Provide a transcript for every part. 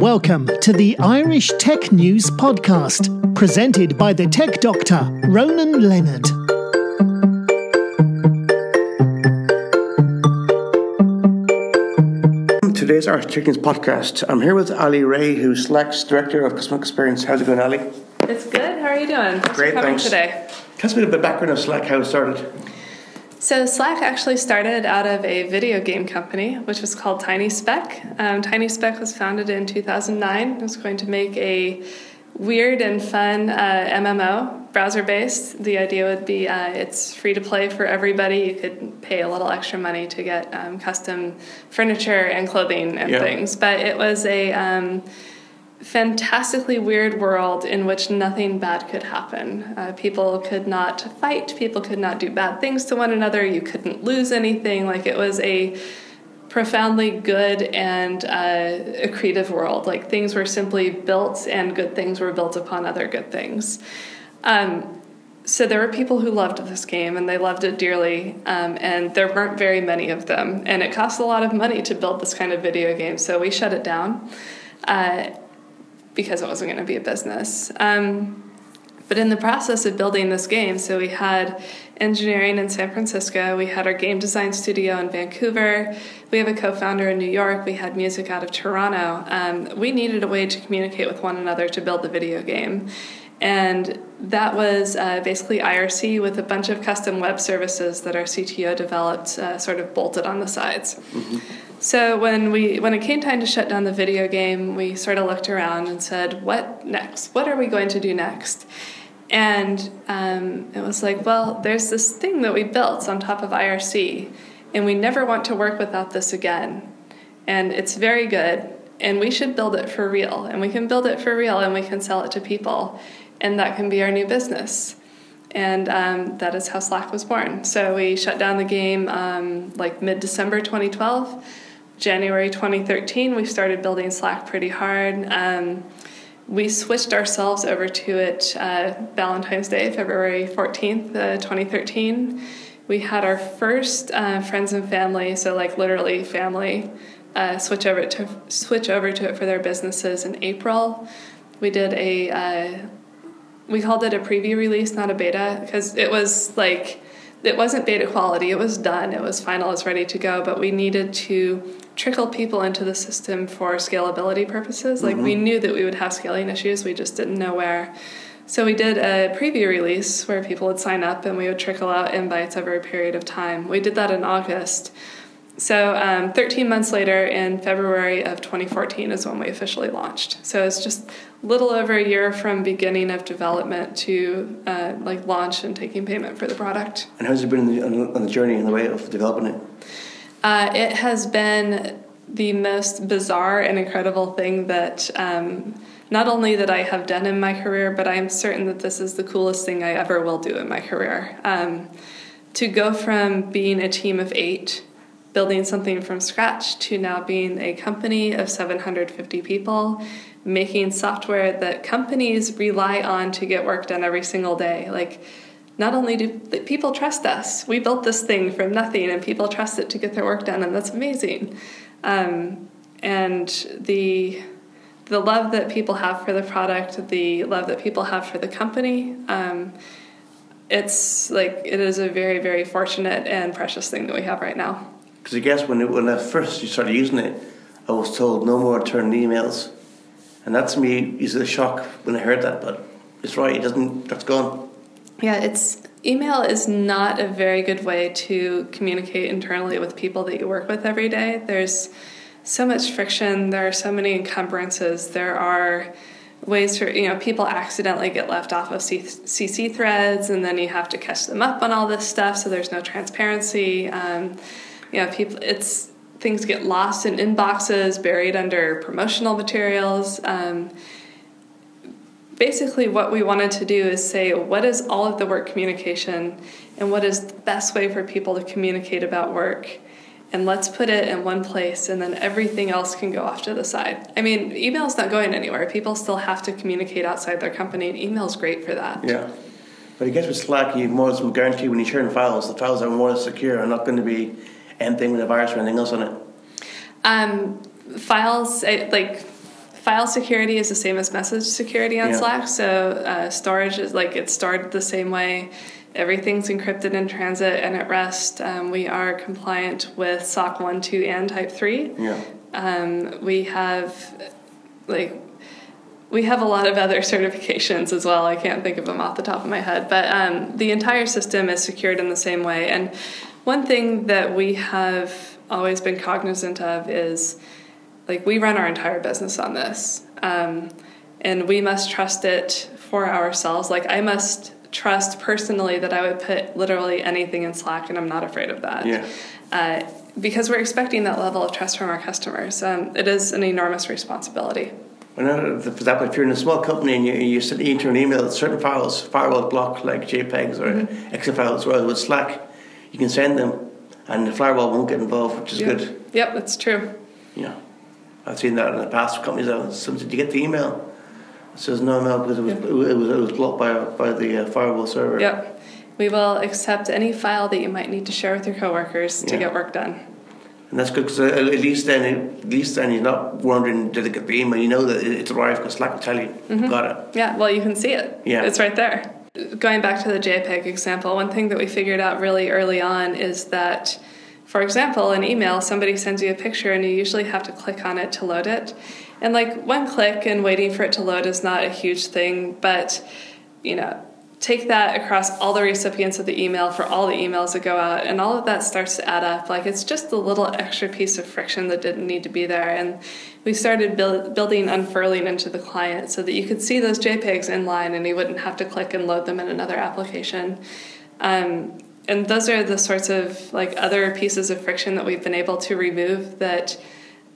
Welcome to the Irish Tech News Podcast, presented by the tech doctor, Ronan Leonard. Today's Irish Tech News Podcast. I'm here with Ali Rayl, who's Slack's Director of Customer Experience. How's it going, Ali? It's good. How are you doing? Thanks Great, for coming thanks. today. Tell us a bit of the background of Slack, how it started. So Slack actually started out of a video game company, which was called Tiny Speck. Um, Tiny Speck was founded in 2009. It was going to make a weird and fun uh, MMO, browser-based. The idea would be uh, it's free to play for everybody. You could pay a little extra money to get um, custom furniture and clothing and Yeah. things. But it was a um, fantastically weird world in which nothing bad could happen. Uh, people could not fight, people could not do bad things to one another, you couldn't lose anything. Like it was a profoundly good and uh, a creative world. Like things were simply built and good things were built upon other good things. Um, so there were people who loved this game and they loved it dearly, um, and there weren't very many of them. And it cost a lot of money to build this kind of video game, so we shut it down. Uh, because it wasn't going to be a business. Um, but in the process of building this game, so we had engineering in San Francisco, we had our game design studio in Vancouver, we have a co founder in New York, we had music out of Toronto. Um, we needed a way to communicate with one another to build the video game. And that was uh, basically IRC with a bunch of custom web services that our CTO developed, uh, sort of bolted on the sides. So when we when it came time to shut down the video game, we sort of looked around and said, "What next? What are we going to do next?" And um, it was like, well, there's this thing that we built on top of IRC, and we never want to work without this again. And it's very good, and we should build it for real. And we can build it for real, and we can sell it to people, and that can be our new business. And um, that is how Slack was born. So we shut down the game um, like mid December 2012. January 2013, we started building Slack pretty hard. Um, we switched ourselves over to it uh, Valentine's Day, February 14th, uh, 2013. We had our first uh, friends and family, so like literally family, uh, switch over to switch over to it for their businesses in April. We did a uh, we called it a preview release, not a beta, because it was like it wasn't beta quality. It was done. It was final. It's ready to go. But we needed to trickle people into the system for scalability purposes. Like we knew that we would have scaling issues. We just didn't know where. So we did a preview release where people would sign up and we would trickle out invites over a period of time. We did that in August. So, um, 13 months later, in February of 2014, is when we officially launched. So it's just a little over a year from beginning of development to uh, like launch and taking payment for the product. And how's it been on the, on the- on the journey and the way of developing it? Uh, it has been the most bizarre and incredible thing that um, not only that I have done in my career, but I am certain that this is the coolest thing I ever will do in my career. Um, to go from being a team of eight, building something from scratch, to now being a company of 750 people, making software that companies rely on to get work done every single day. Like, not only do people trust us, we built this thing from nothing, and people trust it to get their work done, and that's amazing. Um, and the the love that people have for the product, the love that people have for the company, um, it's like it is a very very fortunate and precious thing that we have right now. Because I guess when, it, when I first you started using it, I was told no more returned emails. And that to me is a shock when I heard that, but it's right, it doesn't, that's gone. Yeah, it's email is not a very good way to communicate internally with people that you work with every day. There's so much friction, there are so many encumbrances, there are ways for you know people accidentally get left off of CC threads and then you have to catch them up on all this stuff so there's no transparency. Um, you know, people it's things get lost in inboxes, buried under promotional materials. Um, basically what we wanted to do is say what is all of the work communication and what is the best way for people to communicate about work and let's put it in one place and then everything else can go off to the side i mean email's not going anywhere people still have to communicate outside their company and email's great for that Yeah. But I guess with Slack, you more some guarantee when you share in files, the files are more secure and not going to be anything with a virus or anything else on it. um, files eh, like file security is the same as message security on Yeah. Slack. So uh, storage is like it's stored the same way. Everything's encrypted in transit and at rest. Um, we are compliant with SOC 1, 2, and Type 3. Yeah. Um, we have like we have a lot of other certifications as well. I can't think of them off the top of my head, but um, the entire system is secured in the same way. And one thing that we have always been cognizant of is like we run our entire business on this, um, and we must trust it for ourselves. Like I must trust personally that I would put literally anything in Slack, and I'm not afraid of that. Yeah. Uh, because we're expecting that level of trust from our customers. Um, it is an enormous responsibility. For example, if you're in a small company and you, you send an email, certain files, firewall block like JPEGs or Mm-hmm. Excel files, whereas with Slack, you can send them and the firewall won't get involved, which is good. Yep, that's true. Know, I've seen that in the past with companies. That sometimes did you get the email? It says no email because it was, Yeah. it was, it was blocked by, by the uh, firewall server. Yep. We will accept any file that you might need to share with your coworkers to Yeah. get work done. And that's good because at least then, at least then you're not wondering did it get the email. You know that it's arrived because Slack will tell you Mm-hmm. got it. Yeah, well, you can see it. Yeah. It's right there. Going back to the JPEG example, one thing that we figured out really early on is that, for example, an email, somebody sends you a picture and you usually have to click on it to load it. And like one click and waiting for it to load is not a huge thing, but you know, take that across all the recipients of the email for all the emails that go out and all of that starts to add up like it's just a little extra piece of friction that didn't need to be there and we started build, building unfurling into the client so that you could see those jpegs in line and you wouldn't have to click and load them in another application um, and those are the sorts of like other pieces of friction that we've been able to remove that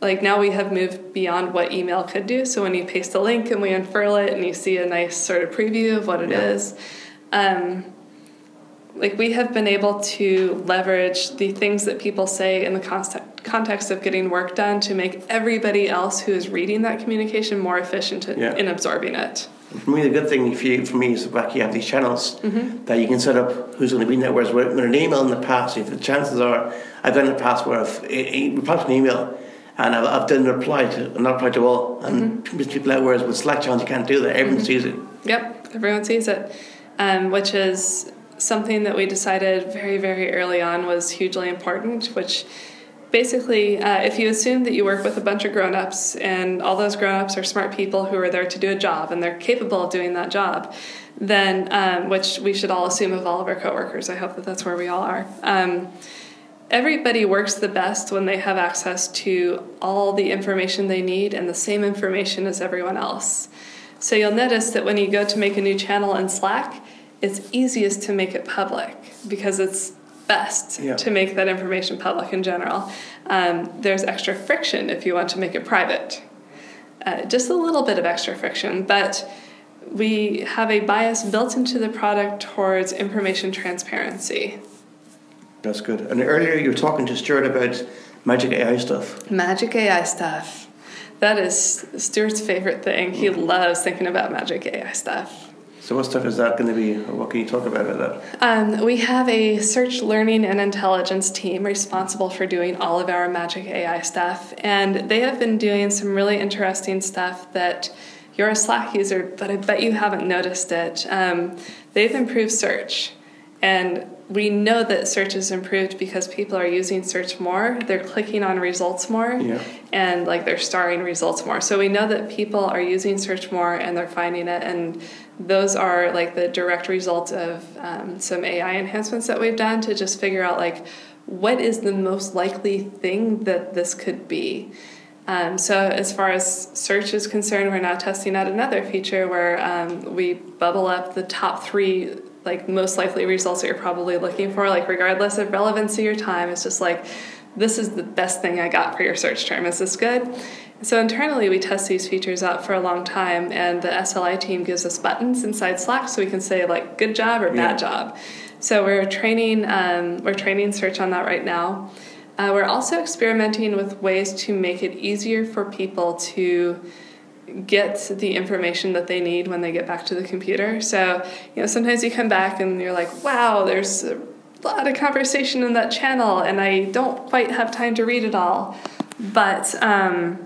like now we have moved beyond what email could do. So when you paste a link and we unfurl it and you see a nice sort of preview of what it Yeah. is, um, like we have been able to leverage the things that people say in the context context of getting work done to make everybody else who is reading that communication more efficient in- Yeah. in absorbing it. For me, the good thing if you, for me is the fact you have these channels Mm-hmm. that you can set up who's going to be in there. Whereas with with an email in the past, if the chances are, I've done in the past where I've replied an email and I've, I've done a reply to, not reply to all, and Mm-hmm. mm people out. Whereas with Slack channels, you can't do that. Everyone sees it. Yep, everyone sees it, um, which is something that we decided very, very early on was hugely important. Which basically, uh, if you assume that you work with a bunch of grown ups and all those grown ups are smart people who are there to do a job and they're capable of doing that job, then, um, which we should all assume of all of our coworkers, I hope that that's where we all are. Um, Everybody works the best when they have access to all the information they need and the same information as everyone else. So you'll notice that when you go to make a new channel in Slack, it's easiest to make it public because it's best Yeah. to make that information public in general. Um, there's extra friction if you want to make it private. Uh, just a little bit of extra friction, but we have a bias built into the product towards information transparency. That's good. And earlier you were talking to Stewart about magic AI stuff. Magic AI stuff. That is Stewart's favorite thing. He loves thinking about magic AI stuff. So what stuff is that going to be? What can you talk about about that? Um, we have a search, learning, and intelligence team responsible for doing all of our magic AI stuff, and they have been doing some really interesting stuff that you're a Slack user, but I bet you haven't noticed it. Um, they've improved search, and we know that search is improved because people are using search more. They're clicking on results more, Yeah. and like they're starring results more. So we know that people are using search more and they're finding it, and those are like the direct result of um, some AI enhancements that we've done to just figure out like what is the most likely thing that this could be. Um, so as far as search is concerned, we're now testing out another feature where um, we bubble up the top three like most likely results that you're probably looking for, like regardless of relevancy or time. It's just like this is the best thing I got for your search term. Is this good? So internally, we test these features out for a long time, and the SLI team gives us buttons inside Slack so we can say like "good job" or "bad Yeah. job." So we're training um, we're training search on that right now. Uh, we're also experimenting with ways to make it easier for people to get the information that they need when they get back to the computer. So, you know, sometimes you come back and you're like, wow, there's a lot of conversation in that channel, and I don't quite have time to read it all. But um,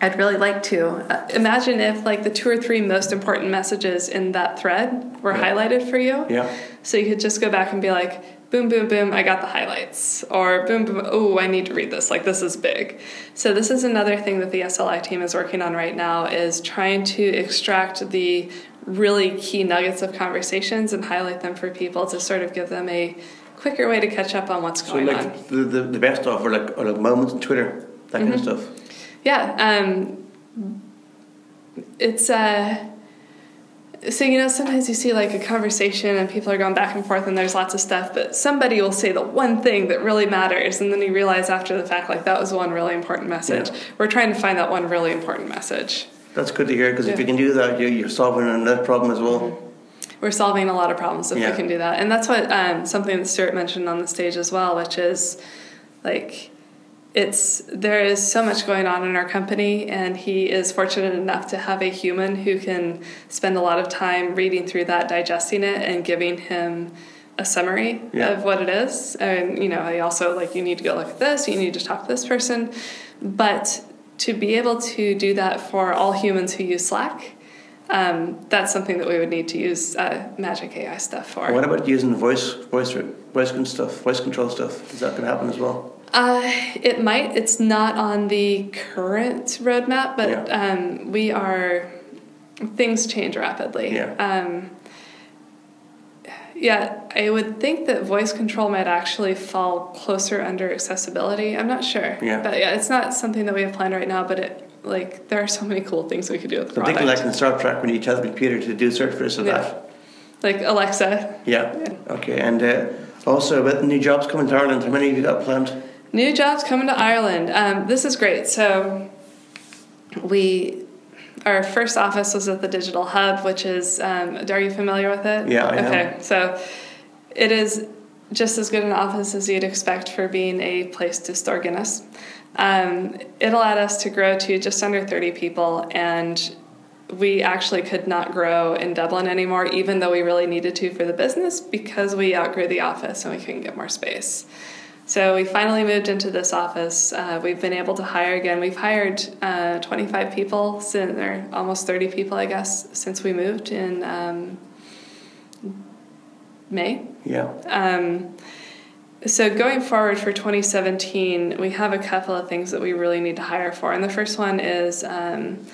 I'd really like to. Uh, imagine if like the two or three most important messages in that thread were Yeah. highlighted for you. Yeah. So you could just go back and be like, boom, boom, boom, I got the highlights. Or boom, boom, oh, I need to read this. Like this is big. So this is another thing that the SLI team is working on right now is trying to extract the really key nuggets of conversations and highlight them for people to sort of give them a quicker way to catch up on what's So going on. like the, the, the best of or like or like moments on Twitter, that kind of Mm-hmm. stuff. Yeah, um, it's uh, so you know sometimes you see like a conversation and people are going back and forth and there's lots of stuff, but somebody will say the one thing that really matters, and then you realize after the fact like that was one really important message. Yeah. We're trying to find that one really important message. That's good to hear because if you can do that, you're, you're solving another problem as well. We're solving a lot of problems if Yeah. we can do that, and that's what um, something that Stewart mentioned on the stage as well, which is like it's there is so much going on in our company and he is fortunate enough to have a human who can spend a lot of time reading through that digesting it and giving him a summary Yeah. of what it is and you know i also like you need to go look at this you need to talk to this person but to be able to do that for all humans who use slack um, that's something that we would need to use uh, magic ai stuff for What about using voice voice voice con- stuff, voice control stuff? Is that going to happen as well? Uh, it might. It's not on the current roadmap, but Yeah. um, we are. Things change rapidly. Yeah. Um, yeah, I would think that voice control might actually fall closer under accessibility. I'm not sure. Yeah. But yeah, it's not something that we have planned right now. But it like there are so many cool things we could do with the product. thinking like in Star Trek when you tell the computer to do search for this or Yeah. that. like Alexa. Yeah. Yeah. Okay. And uh, also about new jobs coming to Ireland, how many have you got planned? New jobs coming to Ireland. Um, this is great. So we, our first office was at the Digital Hub, which is. Um, are you familiar with it? Yeah, I am. Okay, so it is just as good an office as you'd expect for being a place to store Guinness. Um, it allowed us to grow to just under 30 people and we actually could not grow in Dublin anymore, even though we really needed to for the business because we outgrew the office and we couldn't get more space. So we finally moved into this office. Uh, we've been able to hire again. We've hired uh, 25 people, since, or almost 30 people, I guess, since we moved in um, May. Yeah. Um, so going forward for 2017, we have a couple of things that we really need to hire for, and the first one is um,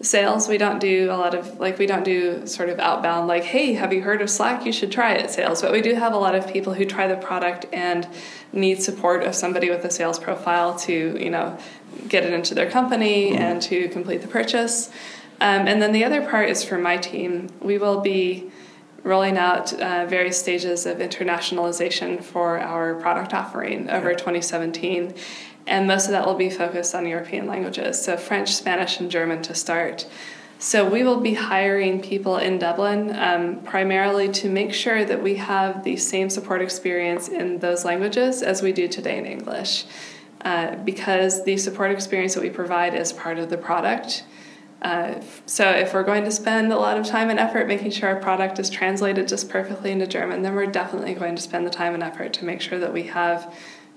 sales. We don't do a lot of like we don't do sort of outbound like, hey, have you heard of Slack? You should try it sales. But we do have a lot of people who try the product and need support of somebody with a sales profile to you know get it into their company and to complete the purchase. Um, and then the other part is for my team. We will be rolling out uh, various stages of internationalization for our product offering over 2017. And most of that will be focused on European languages, so French, Spanish, and German to start. So we will be hiring people in Dublin um, primarily to make sure that we have the same support experience in those languages as we do today in English. Uh, because the support experience that we provide is part of the product. Uh, so if we're going to spend a lot of time and effort making sure our product is translated just perfectly into German, then we're definitely going to spend the time and effort to make sure that we have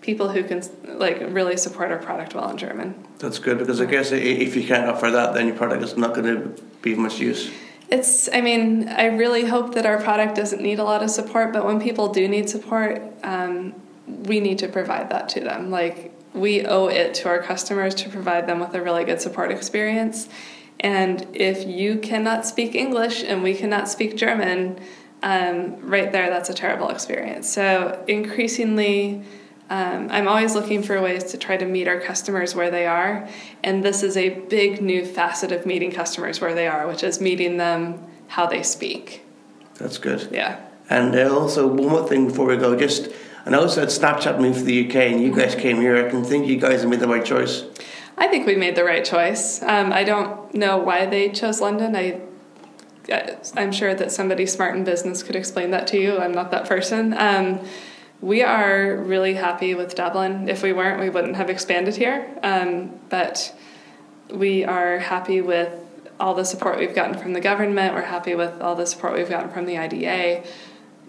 people who can like really support our product well in German. That's good because I guess if you can't offer that, then your product is not going to be of much use. It's, I mean, I really hope that our product doesn't need a lot of support, but when people do need support, um, we need to provide that to them. Like, we owe it to our customers to provide them with a really good support experience. And if you cannot speak English and we cannot speak German, um, right there, that's a terrible experience. So, increasingly, um, I'm always looking for ways to try to meet our customers where they are. And this is a big new facet of meeting customers where they are, which is meeting them how they speak. That's good. Yeah. And uh, also, one more thing before we go, just I noticed that Snapchat moved to the UK and you guys came here. I can think you guys have made the right choice. I think we made the right choice. Um, I don't know why they chose London. I, I'm sure that somebody smart in business could explain that to you. I'm not that person. Um, we are really happy with Dublin. If we weren't, we wouldn't have expanded here. Um, but we are happy with all the support we've gotten from the government. We're happy with all the support we've gotten from the IDA.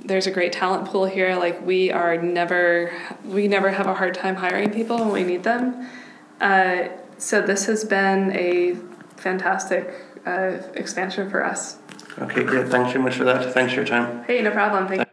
There's a great talent pool here. Like we are never, we never have a hard time hiring people when we need them. Uh, so this has been a fantastic uh, expansion for us. Okay, great. Thanks very much for that. Thanks for your time. Hey, no problem. Thank